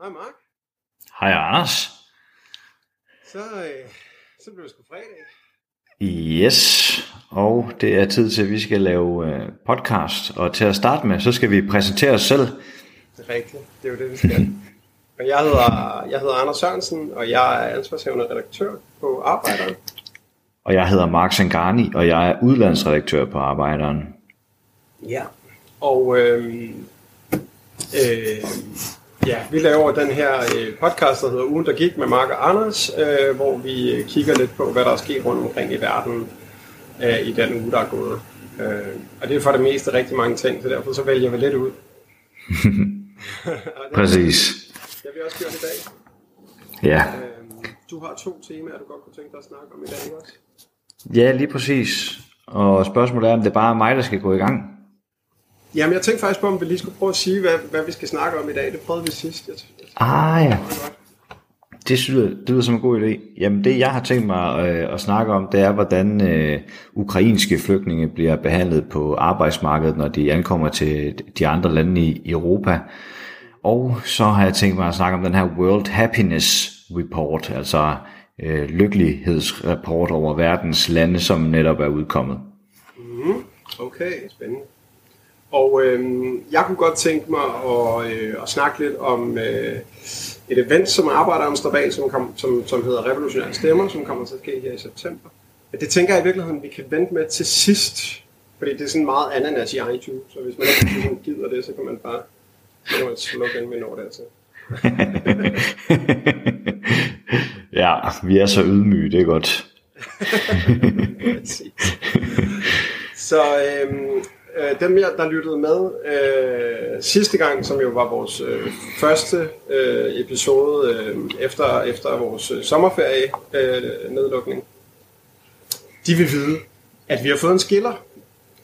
Hej Mark. Hej Anders. Så, øh, så blev det sgu fredag. Yes, og det er tid til, at vi skal lave øh, podcast. Og til at starte med, så skal vi præsentere os selv. Det er rigtigt. Det er jo det, vi skal. Og jeg hedder, jeg hedder Anders Sørensen, og jeg er ansvarshævende redaktør på Arbejderen. Og jeg hedder Mark Sangani, og jeg er udlandsredaktør på Arbejderen. Ja. Og øh, øh, ja, vi laver den her øh, podcast, der hedder Ugen, der gik med Mark og Anders, øh, hvor vi øh, kigger lidt på, hvad der er sket rundt omkring i verden øh, i den uge, der er gået. Øh, og det er for det meste rigtig mange ting, så derfor så vælger vi lidt ud. Præcis. Det har vi også gjort i dag. Ja, Øh, du har to temaer, du godt kunne tænke dig at snakke om i dag, ikke også? ja lige præcis. Og spørgsmålet er, om det bare er mig, der skal gå i gang. Jamen, jeg tænkte faktisk på, om vi lige skulle prøve at sige, hvad, hvad vi skal snakke om i dag. Det prøvede vi sidst. Jeg, jeg, Ah ja, det lyder, det lyder som en god idé. Jamen det, jeg har tænkt mig øh, at snakke om, det er, hvordan øh, ukrainske flygtninge bliver behandlet på arbejdsmarkedet, når de ankommer til de andre lande i Europa. Og så har jeg tænkt mig at snakke om den her World Happiness Report, altså øh, lykkelighedsrapport over verdens lande, som netop er udkommet. Mm-hmm. Okay, spændende. Og øh, jeg kunne godt tænke mig at, øh, at snakke lidt om øh, et event, som arbejderen står bag, som, kom, som, som hedder Revolutionære Stemmer, som kommer til at ske her i september. Men det tænker jeg i virkeligheden, vi kan vente med til sidst, fordi det er sådan meget ananas i iTunes, så hvis man ikke gider det, så kan man bare kan man slukke den, vi når dertil. ja, vi er så ydmyge, det er godt. Så øhm, øh, dem, jeg, der lyttede med øh, sidste gang, som jo var vores øh, første øh, episode øh, efter, efter vores øh, sommerferie øh, nedlukning, de vil vide, at vi har fået en skiller.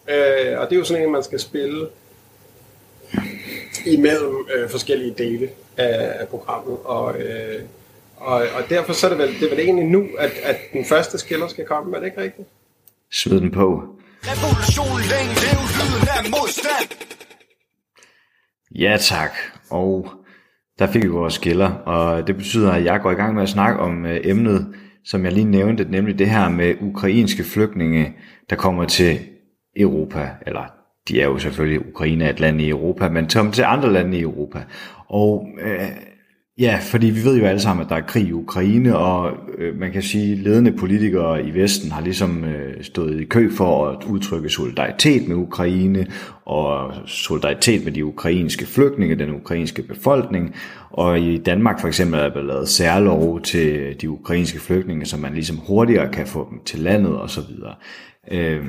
Øh, og det er jo sådan en, man skal spille imellem øh, forskellige dele af, af programmet. Og, øh, og, og derfor så er det vel, det er vel egentlig nu, at, at den første skiller skal komme, er det ikke rigtigt? Smid den på. Revolution længe lev lyden af modstand Ja tak, og der fik vi vores skiller, og det betyder, at jeg går i gang med at snakke om øh, emnet, som jeg lige nævnte, nemlig det her med ukrainske flygtninge, der kommer til Europa, eller de er jo selvfølgelig, Ukraine er et land i Europa, men kommer til andre lande i Europa. Og øh, ja, fordi vi ved jo alle sammen, at der er krig i Ukraine, og øh, man kan sige, at ledende politikere i Vesten har ligesom øh, stået i kø for at udtrykke solidaritet med Ukraine, og solidaritet med de ukrainske flygtninge, den ukrainske befolkning. Og i Danmark for eksempel er der lavet særlov til de ukrainske flygtninge, så man ligesom hurtigere kan få dem til landet osv. Øh,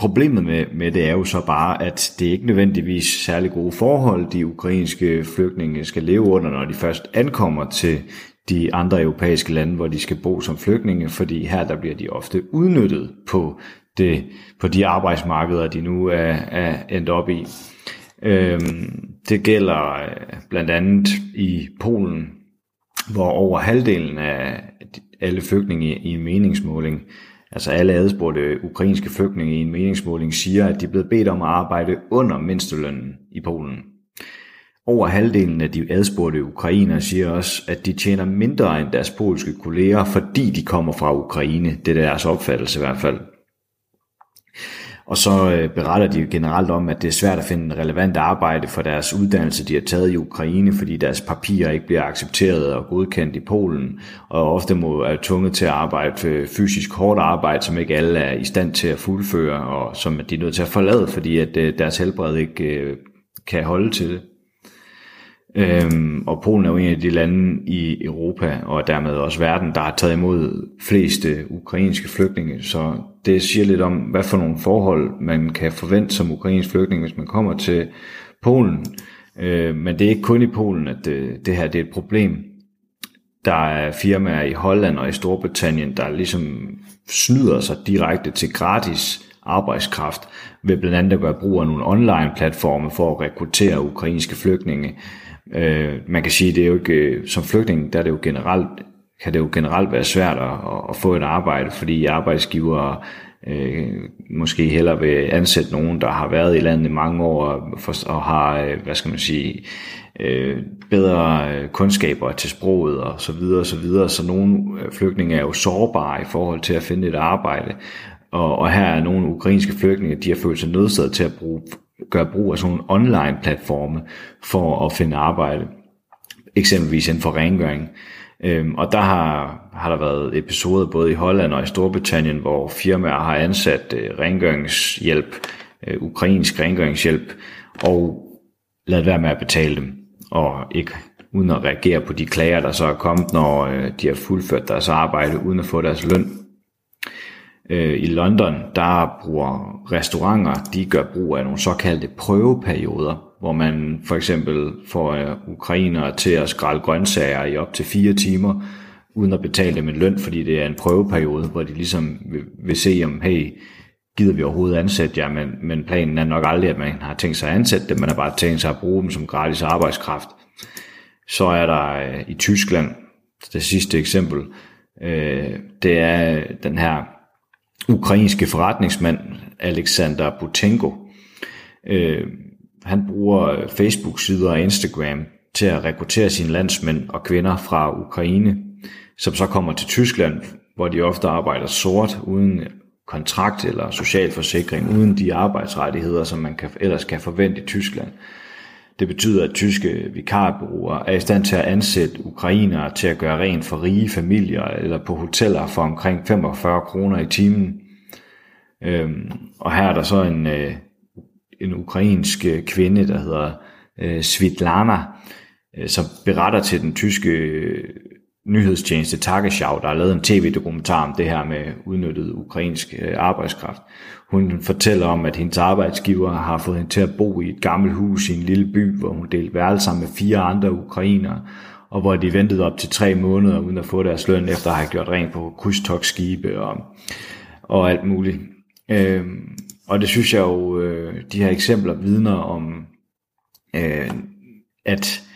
Problemet med, med det er jo så bare, at det er ikke nødvendigvis særlig gode forhold, de ukrainske flygtninge skal leve under, når de først ankommer til de andre europæiske lande, hvor de skal bo som flygtninge, fordi her der bliver de ofte udnyttet på, det, på de arbejdsmarkeder, de nu er, er endt op i. Øhm, det gælder øh, blandt andet i Polen, hvor over halvdelen af alle flygtninge i en meningsmåling Altså alle adspurgte ukrainske flygtninge i en meningsmåling siger, at de er blevet bedt om at arbejde under mindstelønnen i Polen. Over halvdelen af de adspurgte ukrainere siger også, at de tjener mindre end deres polske kolleger, fordi de kommer fra Ukraine. Det er deres opfattelse i hvert fald. Og så øh, beretter de generelt om, at det er svært at finde relevant arbejde for deres uddannelse, de har taget i Ukraine, fordi deres papirer ikke bliver accepteret og godkendt i Polen, og ofte må er tvunget til at arbejde øh, fysisk hårdt arbejde, som ikke alle er i stand til at fuldføre, og som de er nødt til at forlade, fordi at øh, deres helbred ikke øh, kan holde til det. Øhm, og Polen er jo en af de lande i Europa, og dermed også verden, der har taget imod flest ukrainske flygtninge. Så det siger lidt om, hvad for nogle forhold man kan forvente som ukrainsk flygtning, hvis man kommer til Polen. Øh, men det er ikke kun i Polen, at det, det her det er et problem. Der er firmaer i Holland og i Storbritannien, der ligesom snyder sig direkte til gratis arbejdskraft, ved blandt andet at gøre brug af nogle online platforme for at rekruttere ukrainske flygtninge. Øh, man kan sige, det er jo ikke, øh, som flygtning, der er det jo generelt kan det jo generelt være svært at, at få et arbejde, fordi arbejdsgivere øh, måske hellere vil ansætte nogen, der har været i landet i mange år og, for, og har, øh, hvad skal man sige, øh, bedre øh, kundskaber til sproget og så videre og så videre. Så nogle flygtninge er jo sårbare i forhold til at finde et arbejde. Og, og her er nogle ukrainske flygtninge, de har følt sig nødsaget til at bruge, gøre brug af sådan nogle online platforme for at finde arbejde. Eksempelvis inden for rengøring. Øhm, og der har, har der været episoder både i Holland og i Storbritannien, hvor firmaer har ansat øh, rengøringshjælp, øh, ukrainsk rengøringshjælp, og ladet være med at betale dem, og ikke uden at reagere på de klager, der så er kommet, når øh, de har fuldført deres arbejde, uden at få deres løn. Øh, I London, der bruger restauranter, de gør brug af nogle såkaldte prøveperioder, hvor man for eksempel får øh, ukrainere til at skrælle grøntsager i op til fire timer, uden at betale dem en løn, fordi det er en prøveperiode, hvor de ligesom vil, vil se om, hey, gider vi overhovedet ansætte jer, men, men planen er nok aldrig, at man har tænkt sig at ansætte dem, man har bare tænkt sig at bruge dem som gratis arbejdskraft. Så er der øh, i Tyskland, det sidste eksempel, øh, det er den her ukrainske forretningsmand, Alexander Butenko. Øh, han bruger Facebook-sider og Instagram til at rekruttere sine landsmænd og kvinder fra Ukraine, som så kommer til Tyskland, hvor de ofte arbejder sort, uden kontrakt eller social forsikring, uden de arbejdsrettigheder, som man kan, ellers kan forvente i Tyskland. Det betyder, at tyske vikarbureauer er i stand til at ansætte ukrainere til at gøre rent for rige familier eller på hoteller for omkring 45 kroner i timen. Øhm, og her er der så en, øh, en ukrainsk kvinde, der hedder øh, Svitlana, øh, som beretter til den tyske øh, nyhedstjeneste Tagesschau, der har lavet en tv-dokumentar om det her med udnyttet ukrainsk øh, arbejdskraft. Hun fortæller om, at hendes arbejdsgiver har fået hende til at bo i et gammelt hus i en lille by, hvor hun delte værelse med fire andre ukrainere, og hvor de ventede op til tre måneder uden at få deres løn, efter at have gjort rent på krydstogsskibe og, og alt muligt. Øhm, og det synes jeg jo, øh, de her eksempler vidner om, øh, at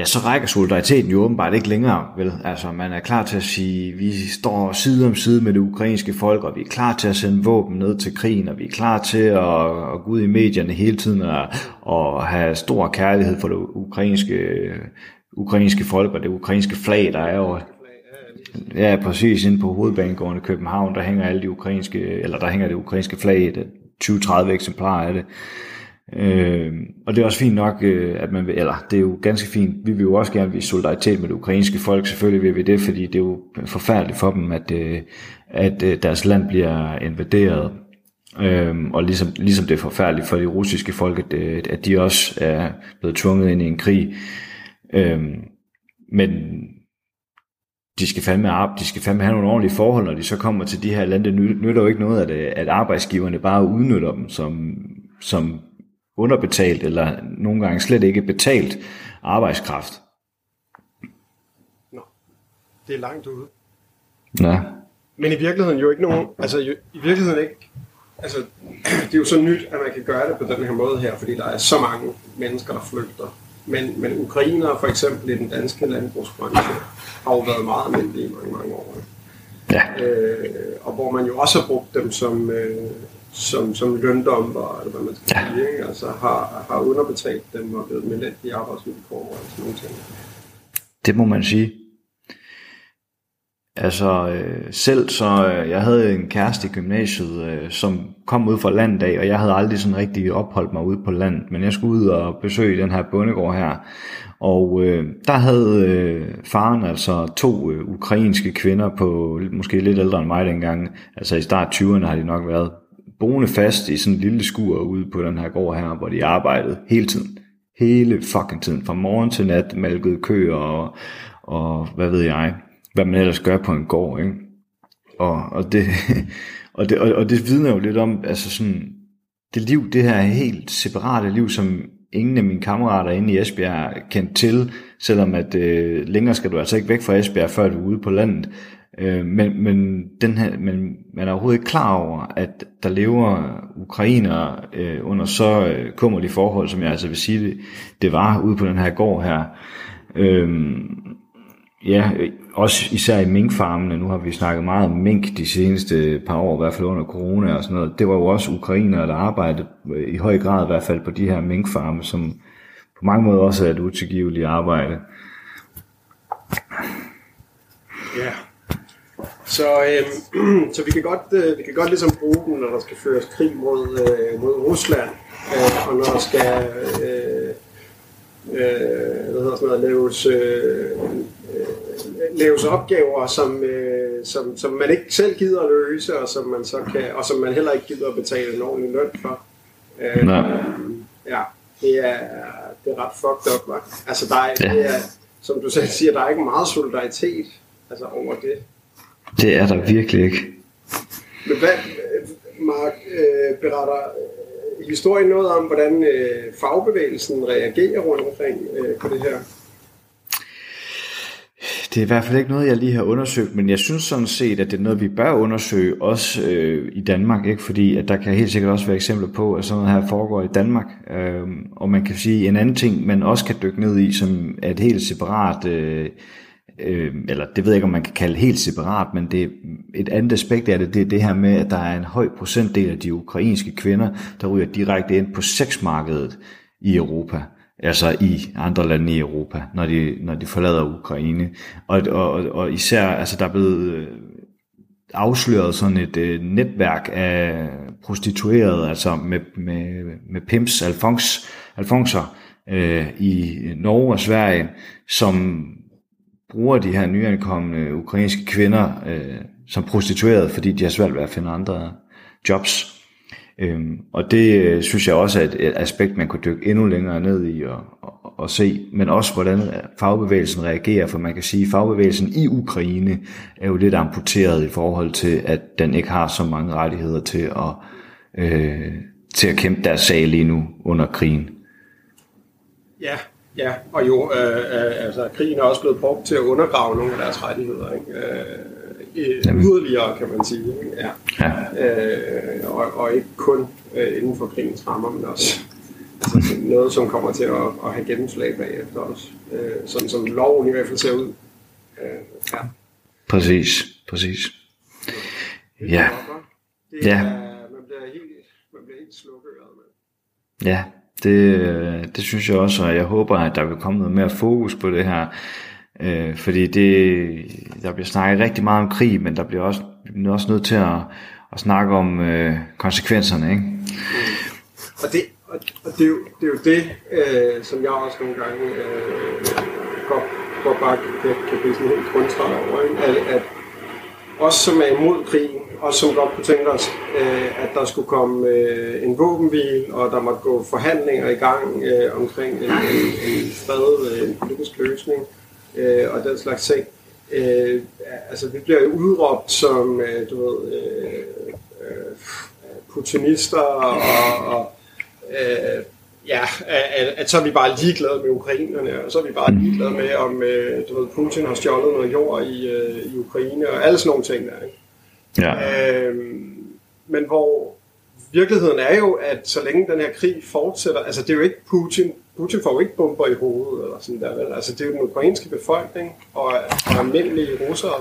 ja, så rækker solidariteten jo åbenbart ikke længere, vel? Altså, man er klar til at sige, vi står side om side med det ukrainske folk, og vi er klar til at sende våben ned til krigen, og vi er klar til at, at gå ud i medierne hele tiden og, og have stor kærlighed for det ukrainske, ukrainske folk og det ukrainske flag, der er over Ja, præcis. Inde på hovedbanegården i København, der hænger alle de ukrainske, eller der hænger det ukrainske flag, det 20-30 eksemplarer af det. Øh, og det er også fint nok, øh, at man vil, eller det er jo ganske fint, vi vil jo også gerne vise solidaritet med det ukrainske folk, selvfølgelig vil vi det, fordi det er jo forfærdeligt for dem, at, øh, at øh, deres land bliver invaderet. Øhm, og ligesom, ligesom det er forfærdeligt for de russiske folk, at, at de også er blevet tvunget ind i en krig. Øhm, men de skal fandme, de skal fandme have nogle ordentlige forhold, når de så kommer til de her lande. Det nytter jo ikke noget, at, at arbejdsgiverne bare udnytter dem som, som underbetalt, eller nogle gange slet ikke betalt arbejdskraft. Nå, det er langt ude. Ja. Men i virkeligheden jo ikke nogen, altså jo, i virkeligheden ikke, altså det er jo så nyt, at man kan gøre det på den her måde her, fordi der er så mange mennesker, der flygter. Men, men ukrainere for eksempel i den danske landbrugsbranche har jo været meget almindelige i mange, mange år. Ja. Øh, og hvor man jo også har brugt dem som, øh, som, som løndommer, eller hvad man skal Ja. sige, ikke? altså har, har underbetalt dem og blevet med i arbejdsvilkår og sådan nogle ting. Det må man sige. Altså øh, selv så, øh, jeg havde en kæreste i gymnasiet, øh, som kom ud fra landet af, og jeg havde aldrig sådan rigtig opholdt mig ude på landet, men jeg skulle ud og besøge den her bondegård her, og øh, der havde øh, faren altså to øh, ukrainske kvinder på måske lidt ældre end mig dengang, altså i start 20'erne har de nok været, boende fast i sådan en lille skur ude på den her gård her, hvor de arbejdede hele tiden. Hele fucking tiden, fra morgen til nat, malkede køer og, og hvad ved jeg, hvad man ellers gør på en gård, ikke? Og, og, det, og, det, og, og det vidner jo lidt om, altså sådan, det liv, det her helt separate liv, som ingen af mine kammerater inde i Esbjerg kendt til, selvom at øh, længere skal du altså ikke væk fra Esbjerg, før du er ude på landet. Øh, men, men, den her, men man er overhovedet ikke klar over, at der lever ukrainere øh, under så øh, kummerlige forhold, som jeg altså vil sige, det, det var ude på den her gård her. Øh, ja, også især i minkfarmene, nu har vi snakket meget om mink de seneste par år, i hvert fald under corona og sådan noget, det var jo også ukrainere, der arbejdede øh, i høj grad i hvert fald på de her minkfarme, som på mange måder også er et utilgiveligt arbejde. Ja. Så, øhm, så vi kan godt, øh, vi kan godt ligesom bruge den, når der skal føres krig mod, øh, mod Rusland, øh, og når der skal øh, øh, hvad hedder sådan noget, laves, øh, øh, laves opgaver, som, øh, som, som man ikke selv gider at løse, og som man så kan, og som man heller ikke gider at betale en ordentlig løn for. Øh, Nej. ja, det er, det er ret fucked up, hva'? Altså, der er, Ja. det er, som du selv siger, der er ikke meget solidaritet altså, over det. Det er der virkelig ikke. Men hvad, Mark, øh, beretter øh, historien noget om, hvordan øh, fagbevægelsen reagerer rundt omkring øh, på det her? Det er i hvert fald ikke noget, jeg lige har undersøgt, men jeg synes sådan set, at det er noget, vi bør undersøge, også øh, i Danmark, ikke? fordi at der kan helt sikkert også være eksempler på, at sådan noget her foregår i Danmark. Øh, og man kan sige, en anden ting, man også kan dykke ned i, som er et helt separat, øh, øh, eller det ved jeg ikke, om man kan kalde helt separat, men det et andet aspekt af det, det er det her med, at der er en høj procentdel af de ukrainske kvinder, der ryger direkte ind på sexmarkedet i Europa altså i andre lande i Europa, når de, når de forlader Ukraine. Og, og, og især, altså der er blevet øh, afsløret sådan et øh, netværk af prostituerede, altså med, med, med pimps, alfons, alfonser øh, i Norge og Sverige, som bruger de her nyankomne ukrainske kvinder øh, som prostituerede, fordi de har svært ved at finde andre jobs. Øhm, og det øh, synes jeg også er et, et aspekt, man kunne dykke endnu længere ned i og, og, og se, men også hvordan fagbevægelsen reagerer, for man kan sige, at fagbevægelsen i Ukraine er jo lidt amputeret i forhold til, at den ikke har så mange rettigheder til at, øh, til at kæmpe deres sag lige nu under krigen. Ja, ja, og jo, øh, øh, altså krigen er også blevet brugt til at undergrave nogle af deres rettigheder, ikke? Øh, Jamen. yderligere, kan man sige. Ikke? Ja. Ja. Øh, og, og ikke kun øh, inden for krigens rammer, men også altså, noget, som kommer til at, at have gennemslag bagefter også. Øh, sådan som loven i hvert fald ser ud. Øh, ja. Præcis, præcis. Ja. Det Ja. er, man bliver helt, man bliver helt slukøret med. Ja, det, det synes jeg også, og jeg håber, at der vil komme noget mere fokus på det her. Øh, fordi det, der bliver snakket rigtig meget om krig, men der bliver også, bliver også nødt til at, at snakke om øh, konsekvenserne. Ikke? Og det, og, og det, er jo, det er jo det, øh, som jeg også nogle gange øh, går, går bare kan, kan blive sådan helt grundtræt over. Ikke? At, at os, som er imod krigen, og som godt kunne tænke os, øh, at der skulle komme øh, en våbenhvil, og der måtte gå forhandlinger i gang øh, omkring en, en, en fred, en øh, politisk løsning øh, og den slags ting. Øh, altså, vi bliver jo udråbt som, øh, du ved, øh, øh, putinister og, og øh, ja, at, at så er vi bare ligeglade med ukrainerne, og så er vi bare ligeglade med, om øh, du ved, Putin har stjålet noget jord i, øh, i Ukraine, og alle sådan nogle ting der. Ikke? Ja. Øhm, men hvor virkeligheden er jo, at så længe den her krig fortsætter, altså det er jo ikke Putin, Putin får jo ikke bomber i hovedet, eller sådan der, vel? Altså det er jo den ukrainske befolkning, og, og almindelige russere,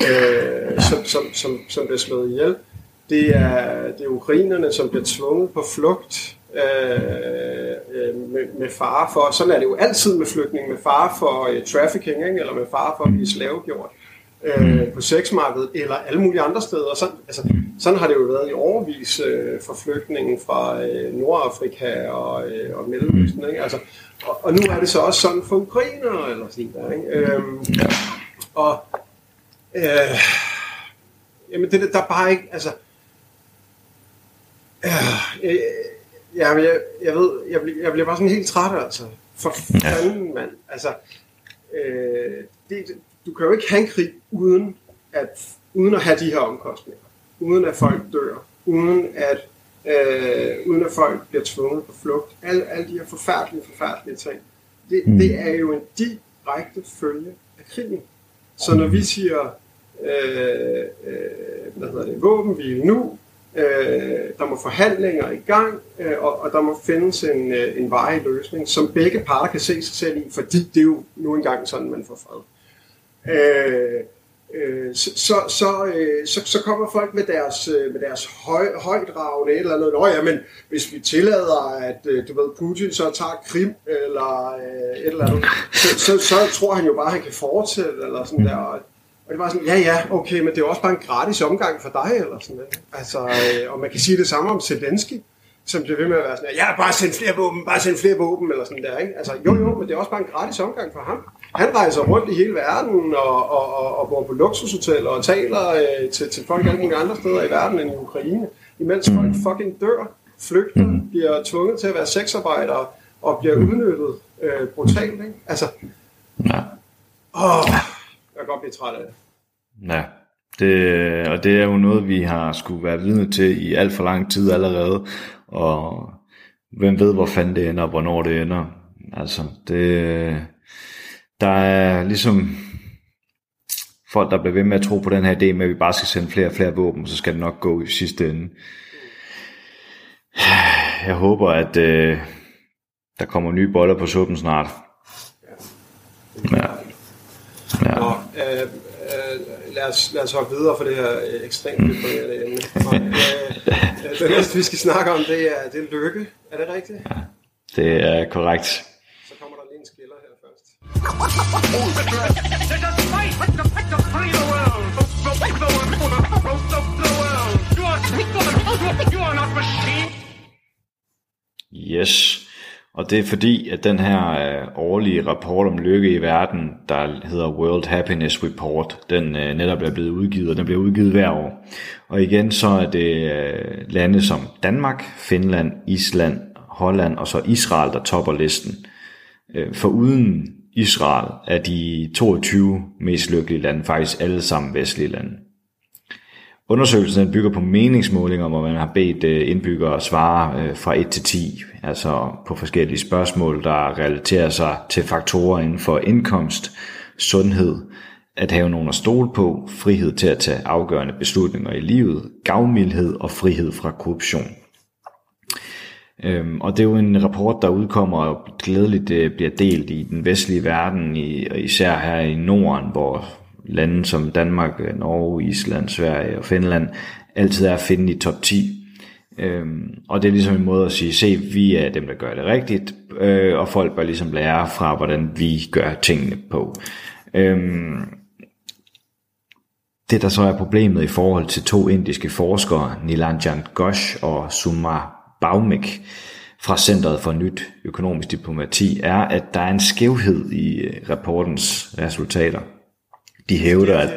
øh, som, som, som, som bliver slået ihjel. Det er, det er ukrainerne, som bliver tvunget på flugt øh, øh, med, med fare for, sådan er det jo altid med flygtning, med fare for øh, trafficking, ikke? eller med fare for at blive slavegjort øh, på sexmarkedet, eller alle mulige andre steder. Sådan, altså, sådan har det jo været i overvis øh, for flygtningen fra øh, Nordafrika og, øh, og Mellemøsten. Ikke? Altså, og, og nu er det så også sådan for ukrainere, eller sådan der. Ikke? Øhm, og øh, jamen det der er bare ikke, altså øh, øh, ja, men jeg, jeg ved, jeg bliver, jeg bliver bare sådan helt træt, altså. For fanden, mand. Altså, øh, det, du kan jo ikke have en krig uden at, uden at have de her omkostninger. Uden at folk dør. Uden at, øh, uden at folk bliver tvunget på flugt. Alle, alle de her forfærdelige, forfærdelige ting. Det, mm. det er jo en direkte følge af krigen. Så når vi siger, øh, øh, hvad hedder det, våbenhvile nu, øh, der må forhandlinger i gang, øh, og, og der må findes en, øh, en varig løsning, som begge parter kan se sig selv i, fordi det er jo nu engang sådan, man får fred. Øh, øh, så, så, så, øh, så, så kommer folk med deres, øh, med deres høj, højdragende et eller andet. Nå ja, men hvis vi tillader, at øh, du ved, Putin så tager Krim eller øh, et eller andet, så, så, så tror han jo bare, at han kan fortsætte eller sådan der. Og, og det var sådan, ja ja, okay, men det er også bare en gratis omgang for dig, eller sådan noget. Altså, øh, og man kan sige det samme om Zelensky, som bliver ved med at være sådan, ja, bare send flere våben, bare send flere våben, eller sådan der, ikke? Altså, jo jo, men det er også bare en gratis omgang for ham. Han rejser rundt i hele verden og, og, og, og bor på luksushoteller og taler øh, til, til folk alle mulige andre steder i verden end i Ukraine, imens folk fucking dør, flygter, bliver tvunget til at være sexarbejdere og bliver udnyttet øh, brutalt, ikke? Altså, Ja. åh, jeg kan godt blive træt af det. Ja, det, og det er jo noget, vi har skulle være vidne til i alt for lang tid allerede, og hvem ved, hvor fanden det ender, og hvornår det ender. Altså, det, der er ligesom folk, der bliver ved med at tro på den her idé med, at vi bare skal sende flere og flere våben, så skal det nok gå i sidste ende. Jeg håber, at øh, der kommer nye boller på suppen snart. Ja. Ja. Nå, øh, øh, lad, os, lad os hoppe videre for det her øh, ekstremt deprimerende emne. Og, øh, øh, det næste, vi skal snakke om, det er, det er lykke. Er det rigtigt? Det er korrekt først. There's a fight to, free the world. The, the, the, the, the world. You are, you are not machine. Yes. Og det er fordi, at den her øh, årlige rapport om lykke i verden, der hedder World Happiness Report, den øh, netop er blevet udgivet, og den bliver udgivet hver år. Og igen så er det øh, lande som Danmark, Finland, Island, Holland og så Israel, der topper listen. Øh, for uden Israel er de 22 mest lykkelige lande faktisk alle sammen vestlige lande. Undersøgelsen bygger på meningsmålinger, hvor man har bedt øh, indbyggere at svare øh, fra 1 til 10, altså på forskellige spørgsmål, der relaterer sig til faktorer inden for indkomst, sundhed, at have nogen at stole på, frihed til at tage afgørende beslutninger i livet, gavmildhed og frihed fra korruption. Øhm, og det er jo en rapport, der udkommer og glædeligt øh, bliver delt i den vestlige verden, i, og især her i Norden, hvor lande som Danmark, øh, Norge, Island, Sverige og Finland altid er at finde i top 10. Øhm, og det er ligesom en måde at sige, se, vi er dem, der gør det rigtigt, øh, og folk bør ligesom lære fra, hvordan vi gør tingene på. Øhm, det, der så er problemet i forhold til to indiske forskere, Nilanjan Ghosh og Suma Baumik fra Centeret for Nyt Økonomisk Diplomati, er, at der er en skævhed i øh, rapportens resultater. De hævder, at.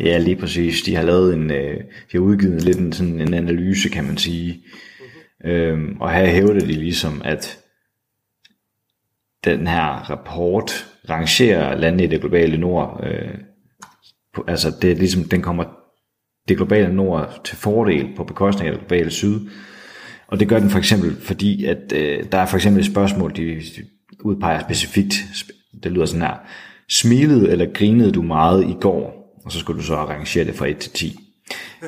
Ja, lige præcis. De har lavet en, øh, de har udgivet lidt en, sådan en analyse, kan man sige. Mm-hmm. Øhm, og her hævder de ligesom, at den her rapport rangerer lande i det globale nord. Øh, altså, det er ligesom, den kommer det globale nord til fordel på bekostning af det globale syd. Og det gør den for eksempel, fordi at øh, der er for eksempel et spørgsmål, de udpeger specifikt. Det lyder sådan her. Smilede eller grinede du meget i går? Og så skulle du så arrangere det fra 1 til 10.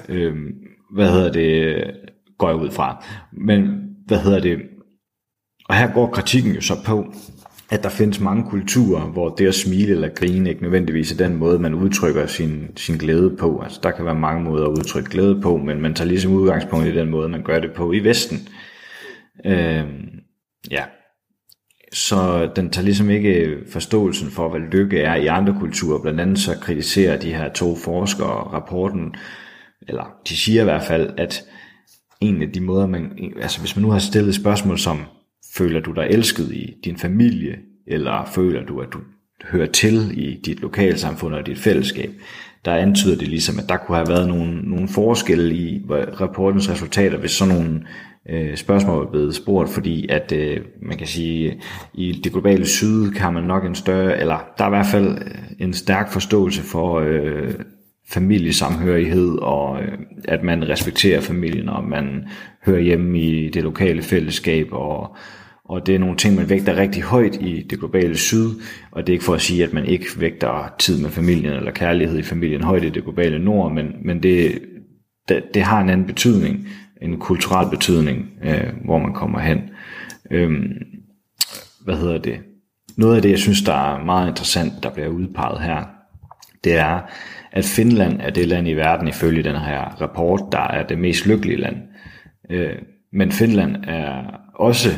øhm, hvad hedder det? Går jeg ud fra. Men hvad hedder det? Og her går kritikken jo så på, at der findes mange kulturer, hvor det at smile eller grine ikke nødvendigvis er den måde, man udtrykker sin, sin glæde på. Altså, der kan være mange måder at udtrykke glæde på, men man tager ligesom udgangspunkt i den måde, man gør det på i Vesten. Øh, ja. Så den tager ligesom ikke forståelsen for, hvad lykke er i andre kulturer. Blandt andet så kritiserer de her to forskere rapporten, eller de siger i hvert fald, at en af de måder, man, altså hvis man nu har stillet spørgsmål som, føler du dig elsket i din familie, eller føler du, at du hører til i dit lokalsamfund og dit fællesskab, der antyder det ligesom, at der kunne have været nogle, nogle forskelle i rapportens resultater, hvis sådan nogle øh, spørgsmål er blevet spurgt, fordi at øh, man kan sige, i det globale syd kan man nok en større, eller der er i hvert fald øh, en stærk forståelse for øh, familiesamhørighed, og øh, at man respekterer familien, og man hører hjemme i det lokale fællesskab, og, og det er nogle ting, man vægter rigtig højt i det globale syd, og det er ikke for at sige, at man ikke vægter tid med familien, eller kærlighed i familien højt i det globale nord, men, men det, det, det har en anden betydning, en kulturel betydning, øh, hvor man kommer hen. Øhm, hvad hedder det? noget af det, jeg synes, der er meget interessant, der bliver udpeget her, det er, at Finland er det land i verden, ifølge den her rapport, der er det mest lykkelige land. Øh, men Finland er også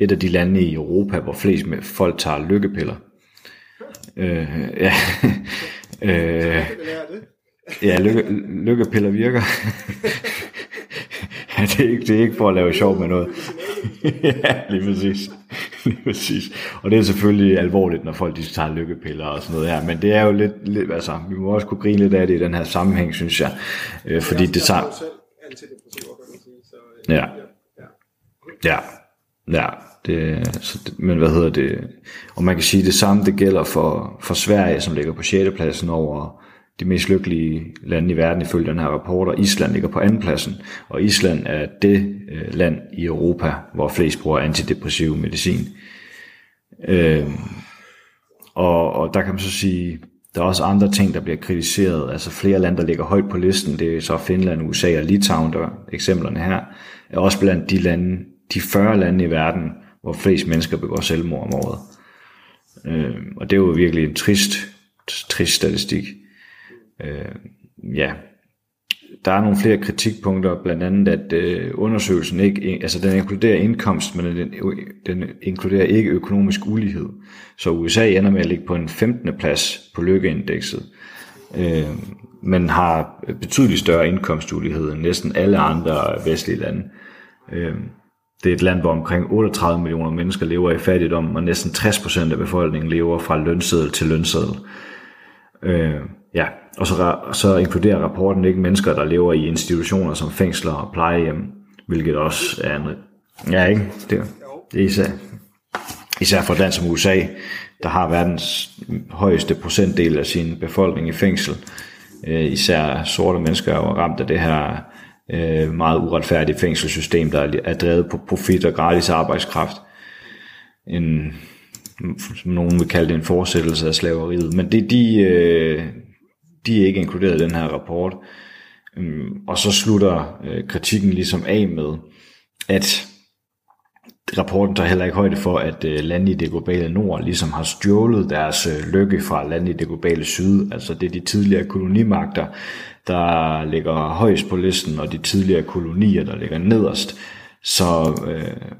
et af de lande i Europa, hvor flest med folk tager lykkepiller. Øh, ja, øh, ja lykke, lykkepiller virker. ja, det, er ikke, det er ikke for at lave sjov med noget. ja, lige præcis. lige præcis. Og det er selvfølgelig alvorligt, når folk de tager lykkepiller og sådan noget her, men det er jo lidt, lidt altså, vi må også kunne grine lidt af det i den her sammenhæng, synes jeg. Øh, fordi det tager... øh, Ja. ja. Ja. Det, så det, men hvad hedder det? Og man kan sige det samme, det gælder for, for Sverige, som ligger på 6. pladsen over de mest lykkelige lande i verden ifølge den her rapport, og Island ligger på anden pladsen. Og Island er det øh, land i Europa, hvor flest bruger antidepressiv medicin. Øh, og, og der kan man så sige, der er også andre ting, der bliver kritiseret. Altså flere lande, der ligger højt på listen, det er så Finland, USA og Litauen, der er eksemplerne her, er også blandt de lande, de 40 lande i verden, hvor flest mennesker begår selvmord om året. Øh, og det er jo virkelig en trist, trist statistik. Øh, ja, der er nogle flere kritikpunkter, blandt andet at øh, undersøgelsen ikke, altså den inkluderer indkomst, men den, den inkluderer ikke økonomisk ulighed. Så USA ender med at ligge på en 15. plads på lykkeindekset, øh, men har betydeligt større indkomstulighed end næsten alle andre vestlige lande. Øh, det er et land, hvor omkring 38 millioner mennesker lever i fattigdom, og næsten 60% af befolkningen lever fra lønseddel til lønseddel. Øh, ja, og så, så inkluderer rapporten ikke mennesker, der lever i institutioner som fængsler og plejehjem, hvilket også er en... Ja, ikke? Det, det er især, især for et land som USA, der har verdens højeste procentdel af sin befolkning i fængsel. Øh, især sorte mennesker er jo ramt af det her øh, meget uretfærdigt fængselssystem, der er drevet på profit og gratis arbejdskraft. En, som nogen vil kalde det en fortsættelse af slaveriet. Men det, de, øh, de er ikke inkluderet i den her rapport. Mm, og så slutter øh, kritikken ligesom af med, at rapporten tager heller ikke højde for, at øh, lande i det globale nord ligesom har stjålet deres øh, lykke fra lande i det globale syd. Altså det er de tidligere kolonimagter, der ligger højst på listen, og de tidligere kolonier, der ligger nederst. Så øh,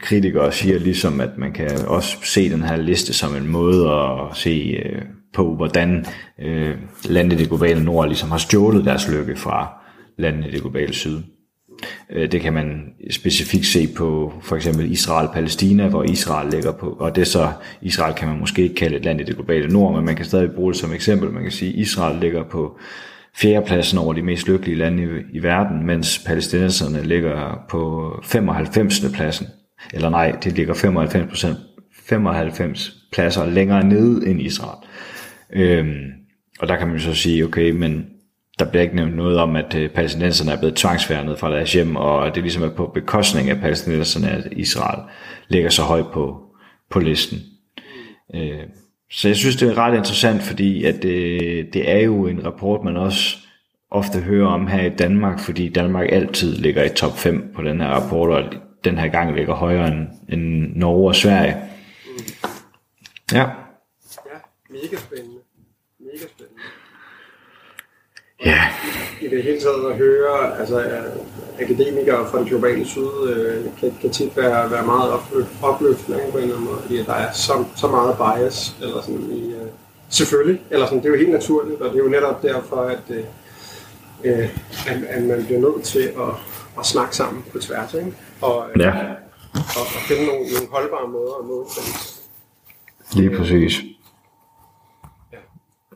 kritikere siger ligesom, at man kan også se den her liste som en måde at se øh, på, hvordan øh, landet i det globale nord ligesom har stjålet deres lykke fra landene i det globale syd. Øh, det kan man specifikt se på for eksempel Israel-Palæstina, hvor Israel ligger på, og det er så, Israel kan man måske ikke kalde et land i det globale nord, men man kan stadig bruge det som eksempel. Man kan sige, at Israel ligger på fjerdepladsen over de mest lykkelige lande i, i verden, mens palæstinenserne ligger på 95. pladsen. Eller nej, det ligger 95%, 95 pladser længere nede end Israel. Øhm, og der kan man jo så sige, okay, men der bliver ikke nævnt noget om, at øh, palæstinenserne er blevet tvangsfjernet fra deres hjem, og at det ligesom er på bekostning af palæstinenserne, at Israel ligger så højt på, på listen. Øh, så jeg synes, det er ret interessant, fordi at det, det er jo en rapport, man også ofte hører om her i Danmark, fordi Danmark altid ligger i top 5 på den her rapport, og den her gang ligger højere end, end Norge og Sverige. Ja, Ja, mega spændende. Mega spændende ja, I det hele taget at høre, altså øh, akademikere fra det globale syd, øh, kan, kan tit være, være meget opløf- opløftende på en eller anden måde, fordi der er så, så meget bias, eller sådan i, øh, selvfølgelig, eller sådan, det er jo helt naturligt, og det er jo netop derfor, at, øh, øh, at, at man bliver nødt til at, at snakke sammen på tværs, ikke? Og, øh, ja, og, og finde nogle, nogle holdbare måder at det. lige præcis.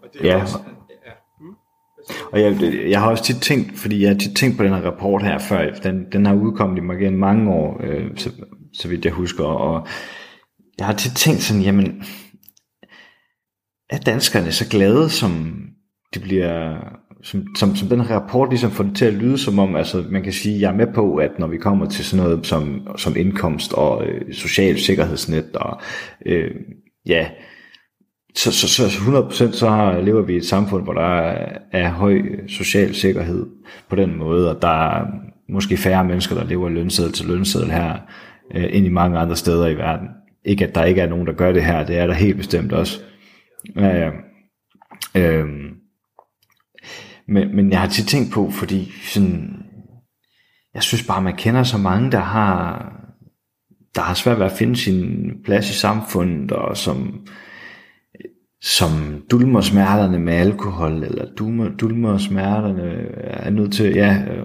Og det er Ja. også, ja. Hmm? Hvad siger du? Og jeg, jeg har også tit tænkt, fordi jeg har tit tænkt på den her rapport her før, den, den har udkommet i mig gennem mange år, øh, så, så vidt jeg husker, og jeg har tit tænkt sådan, jamen, er danskerne så glade, som de bliver, som, som, som den her rapport ligesom får det til at lyde som om, altså man kan sige, jeg er med på, at når vi kommer til sådan noget som, som indkomst og øh, social sikkerhedsnet og øh, ja, så, så, så 100% så har- lever vi i et samfund, hvor der er, er høj social sikkerhed på den måde, og der er måske færre mennesker, der lever lønseddel til lønseddel her, øh, end i mange andre steder i verden. ikke at der ikke er nogen, der gør det her, det er der helt bestemt også. Ja, ja. Øhm, men, men jeg har tit tænkt på, fordi sådan, jeg synes bare, man kender så mange, der har, der har svært ved at finde sin plads i samfundet, og som, som dulmer smerterne med alkohol, eller dulmer, dulmer smerterne er nødt til, ja, øh,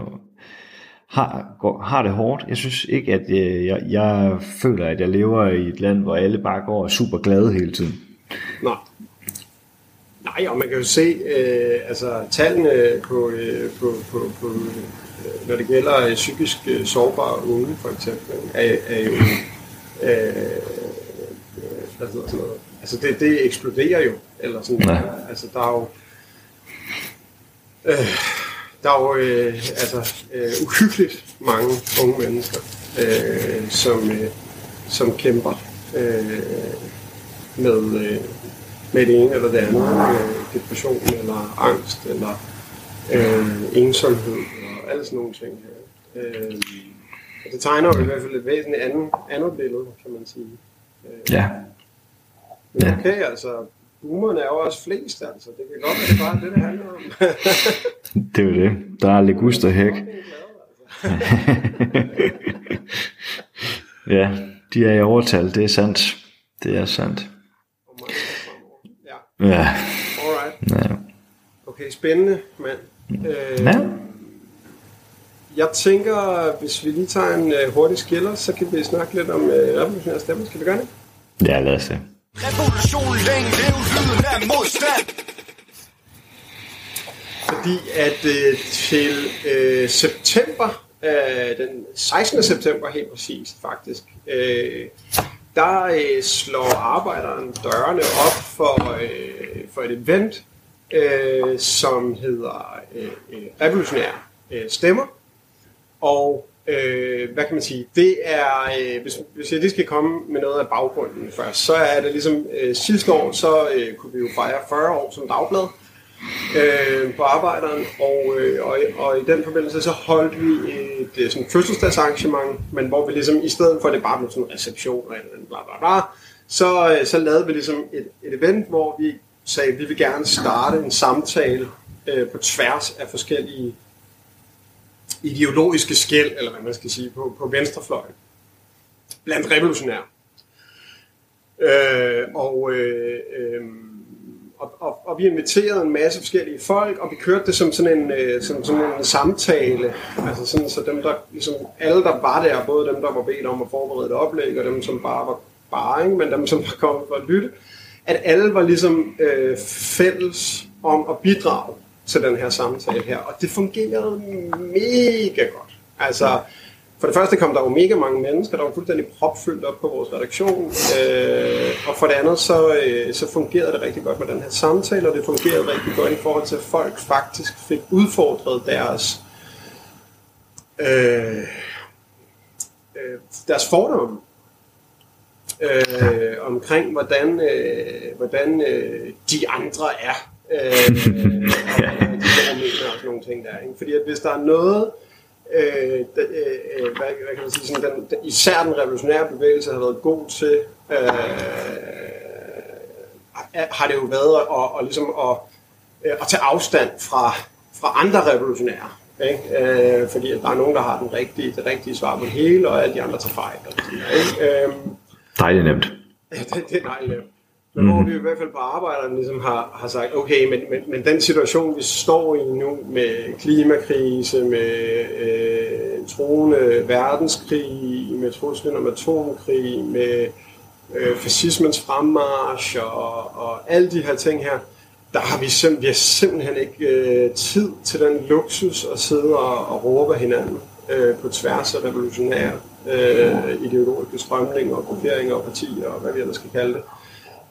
har, går, har det hårdt. Jeg synes ikke, at jeg, jeg, jeg føler, at jeg lever i et land, hvor alle bare går og er super glade hele tiden. Nej. Nej, og man kan jo se, øh, altså tallene på, øh, på, på, på øh, når det gælder øh, psykisk øh, sårbare unge, for eksempel, er, er jo, øh, øh, hvad hedder sådan noget, altså det, det eksploderer jo, eller sådan, Ja. altså der er jo, øh, der er jo øh, altså, øh, uhyggeligt mange unge mennesker, øh, som, øh, som kæmper øh, med, øh, med det ene eller det andet. Øh, depression eller angst eller øh, ensomhed og alle sådan nogle ting her. Øh, og det tegner jo i hvert fald et væsentligt andet, andet billede, kan man sige. Øh, Ja, Ja. okay, altså, boomerne er jo også flest, altså. Det kan godt være, det bare det, det handler om. det er jo det. Der er Legusterhæk. ja, de er i overtal, det er sandt. Det er sandt. ja, Ja, alright. ja. Okay, spændende, mand. Øh, ja. Jeg tænker, hvis vi lige tager en øh, hurtig skiller, så kan vi snakke lidt om øh, revolutionære stemmer. Skal vi gøre det? ja lad os se. Revolution længe lev lyden af modstand Fordi at øh, til øh, september, øh, den 16. september helt præcist faktisk, øh, der øh, slår arbejderen dørene op for, øh, for et event, øh, som hedder øh, øh Revolutionære øh, Stemmer. Og øh, hvad kan man sige, det er, øh, hvis, hvis jeg lige skal komme med noget af baggrunden først, så er det ligesom øh, sidste år, så øh, kunne vi jo fejre 40 år som dagblad øh, på arbejderen, og, øh, og, og i den forbindelse så holdt vi et øh, sådan fødselsdagsarrangement, men hvor vi ligesom, i stedet for at det bare blev sådan en reception og eller bla bla bla, så, øh, så lavede vi ligesom et, et event, hvor vi sagde, at vi vil gerne starte en samtale øh, på tværs af forskellige ideologiske skæld, eller hvad man skal sige, på, på venstrefløjen. Blandt revolutionære. Øh, og, øh, øh, og, og, og vi inviterede en masse forskellige folk, og vi kørte det som sådan en, øh, som sådan en samtale. Altså sådan, så dem, der, ligesom, alle der var der, både dem, der var bedt om at forberede et oplæg, og dem, som bare var bare, ikke? men dem, som var kommet for at lytte, at alle var ligesom øh, fælles om at bidrage til den her samtale her. Og det fungerede mega godt. Altså, for det første kom der jo mega mange mennesker, der var fuldstændig propfyldt op på vores redaktion. Øh, og for det andet, så, øh, så fungerede det rigtig godt med den her samtale, og det fungerede rigtig godt i forhold til, at folk faktisk fik udfordret deres, øh, øh, deres fordomme øh, omkring, hvordan, øh, hvordan øh, de andre er. Øh, og de mener og sådan nogle ting der. Ikke? Fordi at hvis der er noget, øh, der, øh, hvad, hvad kan man sige, sådan, den, den, især den revolutionære bevægelse har været god til, øh, har det jo været at, at, ligesom at, øh, at tage afstand fra, fra andre revolutionære. Ikke? Øh, fordi at der er nogen, der har den rigtige, det rigtige svar på det hele, og alle de andre tager fejl. Og ikke? Øh, Dejligt nemt. Det, det er dejligt. Men mm-hmm. hvor vi i hvert fald på arbejderen ligesom har, har sagt, okay, men, men, men den situation, vi står i nu med klimakrise, med øh, troende verdenskrig, med truslen om atomkrig, med øh, fascismens fremmarsch og, og alle de her ting her, der har vi, simp- vi har simpelthen ikke øh, tid til den luksus at sidde og, og råbe hinanden øh, på tværs af revolutionære øh, ideologiske strømninger og grupperinger og partier og hvad vi ellers skal kalde det. Øh,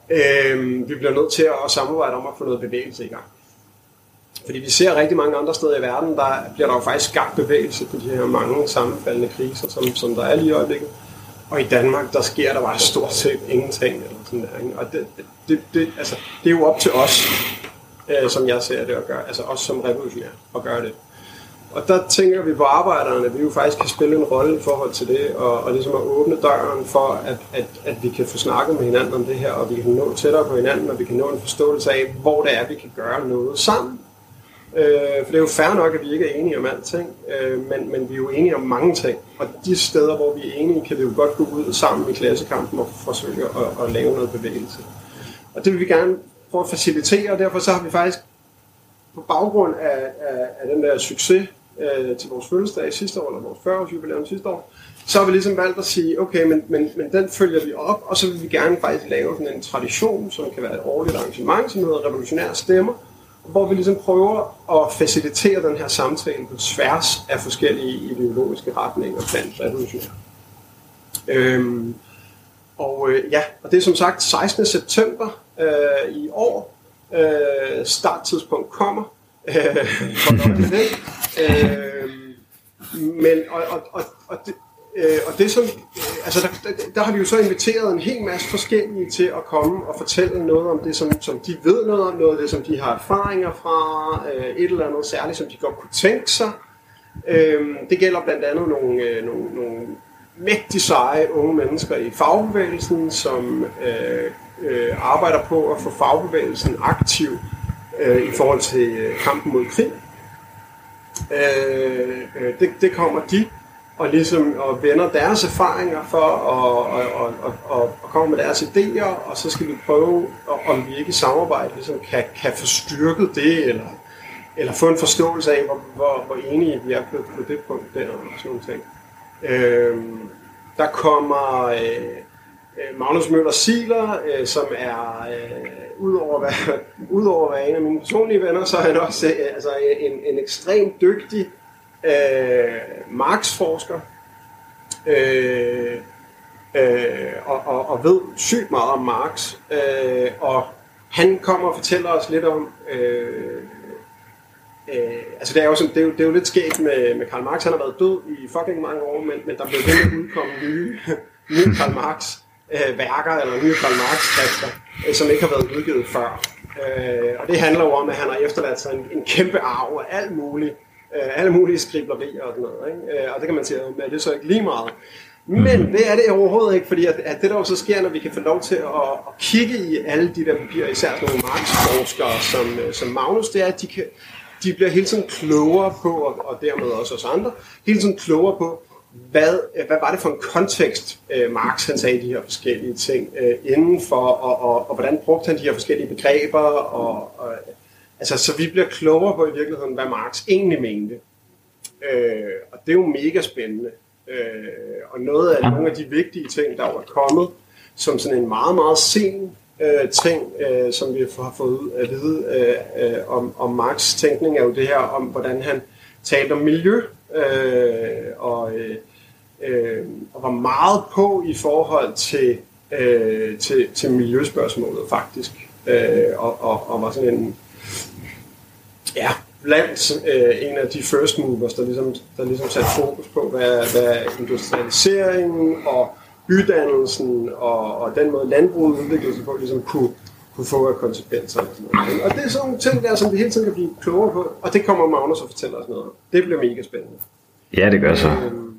Øh, vi bliver nødt til at samarbejde om at få noget bevægelse i gang. Fordi vi ser rigtig mange andre steder i verden, der bliver der jo faktisk skabt bevægelse på de her mange sammenfaldende kriser, som, som der er lige i øjeblikket. Og i Danmark, der sker der bare stort set ingenting. Eller sådan der, ikke? Og det, det, det, altså, det er jo op til os, øh, som jeg ser det, at gøre, altså os som revolutionære, at gøre det. Og der tænker vi på arbejderne, at vi jo faktisk kan spille en rolle i forhold til det, og, og ligesom at åbne døren for, at, at, at vi kan få snakket med hinanden om det her, og vi kan nå tættere på hinanden, og vi kan nå en forståelse af, hvor det er, vi kan gøre noget sammen. Øh, for det er jo fair nok, at vi ikke er enige om alting, øh, men, men vi er jo enige om mange ting. Og de steder, hvor vi er enige, kan vi jo godt gå ud sammen i klassekampen og forsøge at, at lave noget bevægelse. Og det vil vi gerne prøve at facilitere, og derfor så har vi faktisk på baggrund af, af, af den der succes øh, til vores fødselsdag sidste år, eller vores 40-års jubilæum sidste år, så har vi ligesom valgt at sige, okay, men, men, men den følger vi op, og så vil vi gerne faktisk lave sådan en tradition, som kan være et årligt arrangement, som hedder Revolutionære Stemmer, hvor vi ligesom prøver at facilitere den her samtale på tværs af forskellige ideologiske retninger blandt revolutionære. Øhm, og øh, ja, og det er som sagt 16. september øh, i år. Øh, starttidspunkt kommer. Øh, hold op med det. Øh, men, og, og, og, og, det, øh, og det som, øh, altså der, der, der har vi jo så inviteret en hel masse forskellige til at komme og fortælle noget om det, som, som de ved noget om, noget af det, som de har erfaringer fra, øh, et eller andet særligt, som de godt kunne tænke sig. Øh, det gælder blandt andet nogle, øh, nogle, nogle mægtig seje unge mennesker i fagbevægelsen, som øh, øh, arbejder på at få fagbevægelsen aktiv øh, i forhold til øh, kampen mod krig. Øh, øh, det, det kommer de og ligesom og vender deres erfaringer for og, og, og, og, og, og kommer med deres idéer, og så skal vi prøve, om vi ikke i samarbejde ligesom kan, kan få styrket det, eller, eller få en forståelse af, hvor, hvor, hvor enige vi er på, på det punkt der, og sådan nogle ting. Øh, der kommer øh, Øh, Magnus Møller Siler, øh, som er, øh, udover at være, udover at være en af mine personlige venner, så er han også øh, altså en, en ekstremt dygtig øh, marksforsker. øh, øh, og, og, og ved sygt meget om Marx. Øh, og han kommer og fortæller os lidt om... Øh, Øh, altså det er, jo sådan, det, er jo, det er jo lidt skægt med, med Karl Marx. Han har været død i fucking mange år, men, men der bliver ved med at udkomme nye, nye Karl Marx øh, værker eller nye Karl Marx skrifter, øh, som ikke har været udgivet før. Øh, og det handler jo om, at han har efterladt sig en, en kæmpe arv af alt muligt, øh, alle mulige skriblerier og sådan noget. Ikke? Øh, og det kan man sige, at det er så ikke lige meget. Men det er det overhovedet ikke, fordi at, at det der jo så sker, når vi kan få lov til at, at kigge i alle de der papirer, især sådan nogle Marx-forskere som, øh, som Magnus, det er, at de kan, de bliver hele tiden klogere på, og, og dermed også os andre, hele tiden klogere på, hvad, øh, hvad var det for en kontekst, øh, Marx han sagde de her forskellige ting øh, indenfor, og, og, og hvordan brugte han de her forskellige begreber, og, og, øh, altså, så vi bliver klogere på i virkeligheden, hvad Marx egentlig mente. Øh, og det er jo mega spændende. Øh, og noget af nogle af de vigtige ting, der var kommet, som sådan en meget, meget sen øh, ting, øh, som vi har fået at vide øh, øh, om, om Marx' tænkning, er jo det her om, hvordan han talte om miljø, øh, og, øh, og var meget på i forhold til, øh, til, til miljøspørgsmålet faktisk, øh, og, og, og var sådan en, ja, blandt øh, en af de first movers, der ligesom, der ligesom satte fokus på, hvad, hvad industrialiseringen og bydannelsen og, og den måde landbruget udviklede sig på, ligesom kunne, kunne få af konsekvenser. Og, sådan noget. og det er sådan nogle ting der, som vi hele tiden kan blive klogere på, og det kommer Magnus og fortæller os noget om. Det bliver mega spændende. Ja, det gør så. Øhm,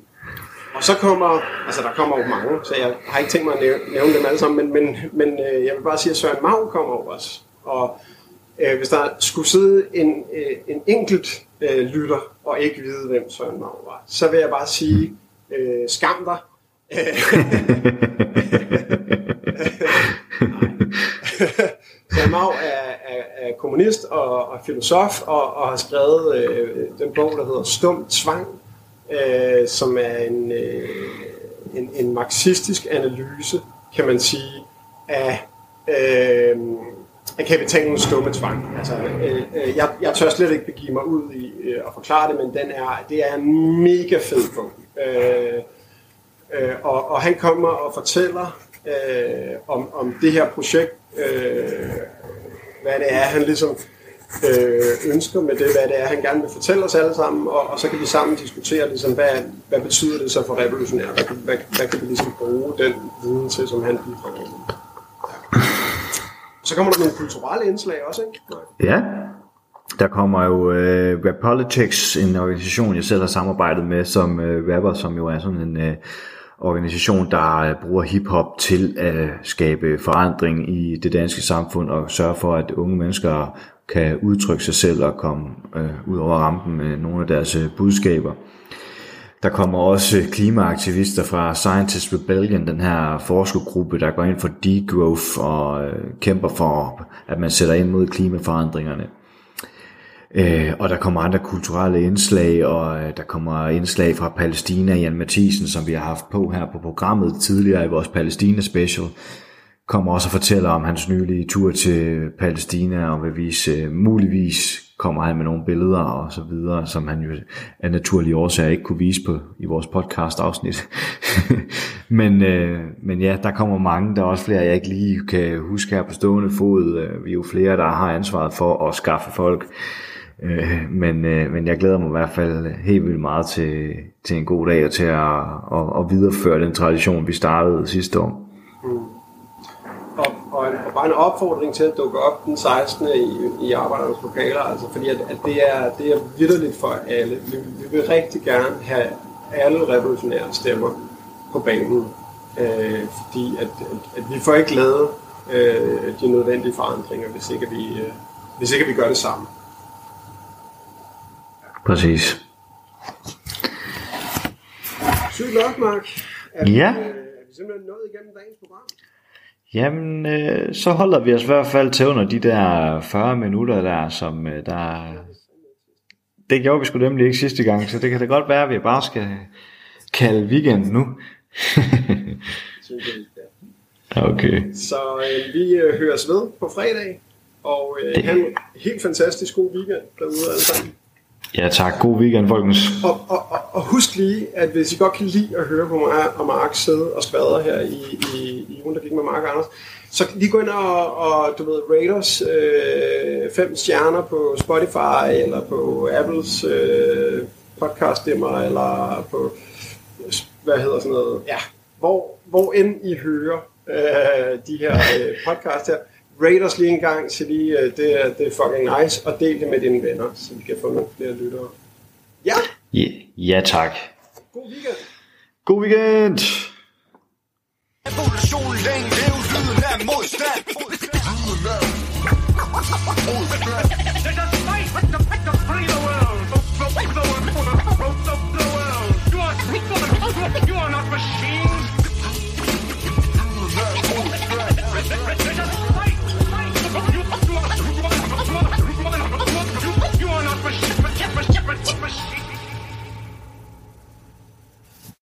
og så kommer, altså der kommer jo mange, så jeg har ikke tænkt mig at nævne, nævne dem alle sammen, men, men, men øh, jeg vil bare sige, at Søren Mag kommer over os. Og øh, hvis der skulle sidde en, øh, en enkelt øh, lytter og ikke vide, hvem Søren Mag var, så vil jeg bare sige, øh, skam dig. Søren er, er, er kommunist og, og filosof og, og har skrevet øh, den bog, der hedder Stum Tvang, øh, som er en, øh, en, en marxistisk analyse, kan man sige, af, øh, af kapitalens stumme tvang. Altså, øh, øh, jeg, jeg tør slet ikke begive mig ud i øh, at forklare det, men den er, det er en mega fed bog. Øh, øh, og, og han kommer og fortæller øh, om, om det her projekt, øh, hvad det er, han ligesom øh, ønsker med det, hvad det er, han gerne vil fortælle os alle sammen, og, og så kan vi sammen diskutere, ligesom, hvad, hvad betyder det så for revolutionære? Hvad, hvad, hvad kan vi ligesom bruge den viden til, som han bidrager med? Så kommer der nogle kulturelle indslag også, ikke? Ja. Der kommer jo øh, Rap Politics, en organisation, jeg selv har samarbejdet med som øh, rapper, som jo er sådan en øh, organisation, der øh, bruger hiphop til at skabe forandring i det danske samfund og sørge for, at unge mennesker kan udtrykke sig selv og komme øh, ud over rampen med nogle af deres øh, budskaber. Der kommer også klimaaktivister fra Scientist Rebellion, den her forskergruppe, der går ind for degrowth og øh, kæmper for, at man sætter ind mod klimaforandringerne. Øh, og der kommer andre kulturelle indslag, og øh, der kommer indslag fra Palæstina, Jan Mathisen, som vi har haft på her på programmet tidligere i vores Palæstina special, kommer også og fortæller om hans nylige tur til Palæstina, og vil vise, øh, muligvis kommer han med nogle billeder og så videre, som han jo af naturlige årsager ikke kunne vise på i vores podcast afsnit. men, øh, men ja, der kommer mange, der er også flere, jeg ikke lige kan huske her på stående fod. Øh, vi er jo flere, der har ansvaret for at skaffe folk Øh, men, øh, men jeg glæder mig i hvert fald helt vildt meget til, til en god dag og til at, at, at videreføre den tradition, vi startede sidste år. Mm. Og, og, en, og bare en opfordring til at dukke op den 16. i, i arbejdernes lokaler, altså fordi at, at det, er, det er vidderligt for alle. Vi, vi vil rigtig gerne have alle revolutionære stemmer på banen, øh, fordi at, at, at vi får ikke lavet øh, de nødvendige forandringer, hvis ikke vi, øh, hvis ikke vi gør det sammen. Præcis. Sygt nok, Mark. Er vi, Ja. øh, er vi simpelthen nået igennem dagens program? Jamen, øh, så holder vi os i hvert fald til under de der 40 minutter der, som øh, der... Det gjorde vi sgu nemlig ikke sidste gang, så det kan da godt være, at vi bare skal kalde weekend nu. Vi okay. Så øh, vi øh, høres ved på fredag, og øh, Det- have en helt fantastisk god weekend derude alle sammen. Ja tak, god weekend folkens. Og, og, og, og husk lige, at hvis I godt kan lide at høre på mig og Mark sidde og skvadre her i, i, i ugen, der gik med Mark og Anders, så lige gå ind og, og du ved, rate os øh, fem stjerner på Spotify, eller på Apples øh, podcaststemmer, eller på, hvad hedder sådan noget, ja, hvor, hvor end I hører øh, de her øh, podcast her, Raiders lige en gang, så lige, øh, det, er, det er fucking nice, og del det med dine venner, så vi kan få nogle flere lyttere. Ja! Ja, ja tak. God weekend! God weekend! Evolution, længe lev, lyden af modstand! Lyden af modstand! Let us fight, let us fight to the world! The, the, the, the, the, the, the world! You are people, you are not machines!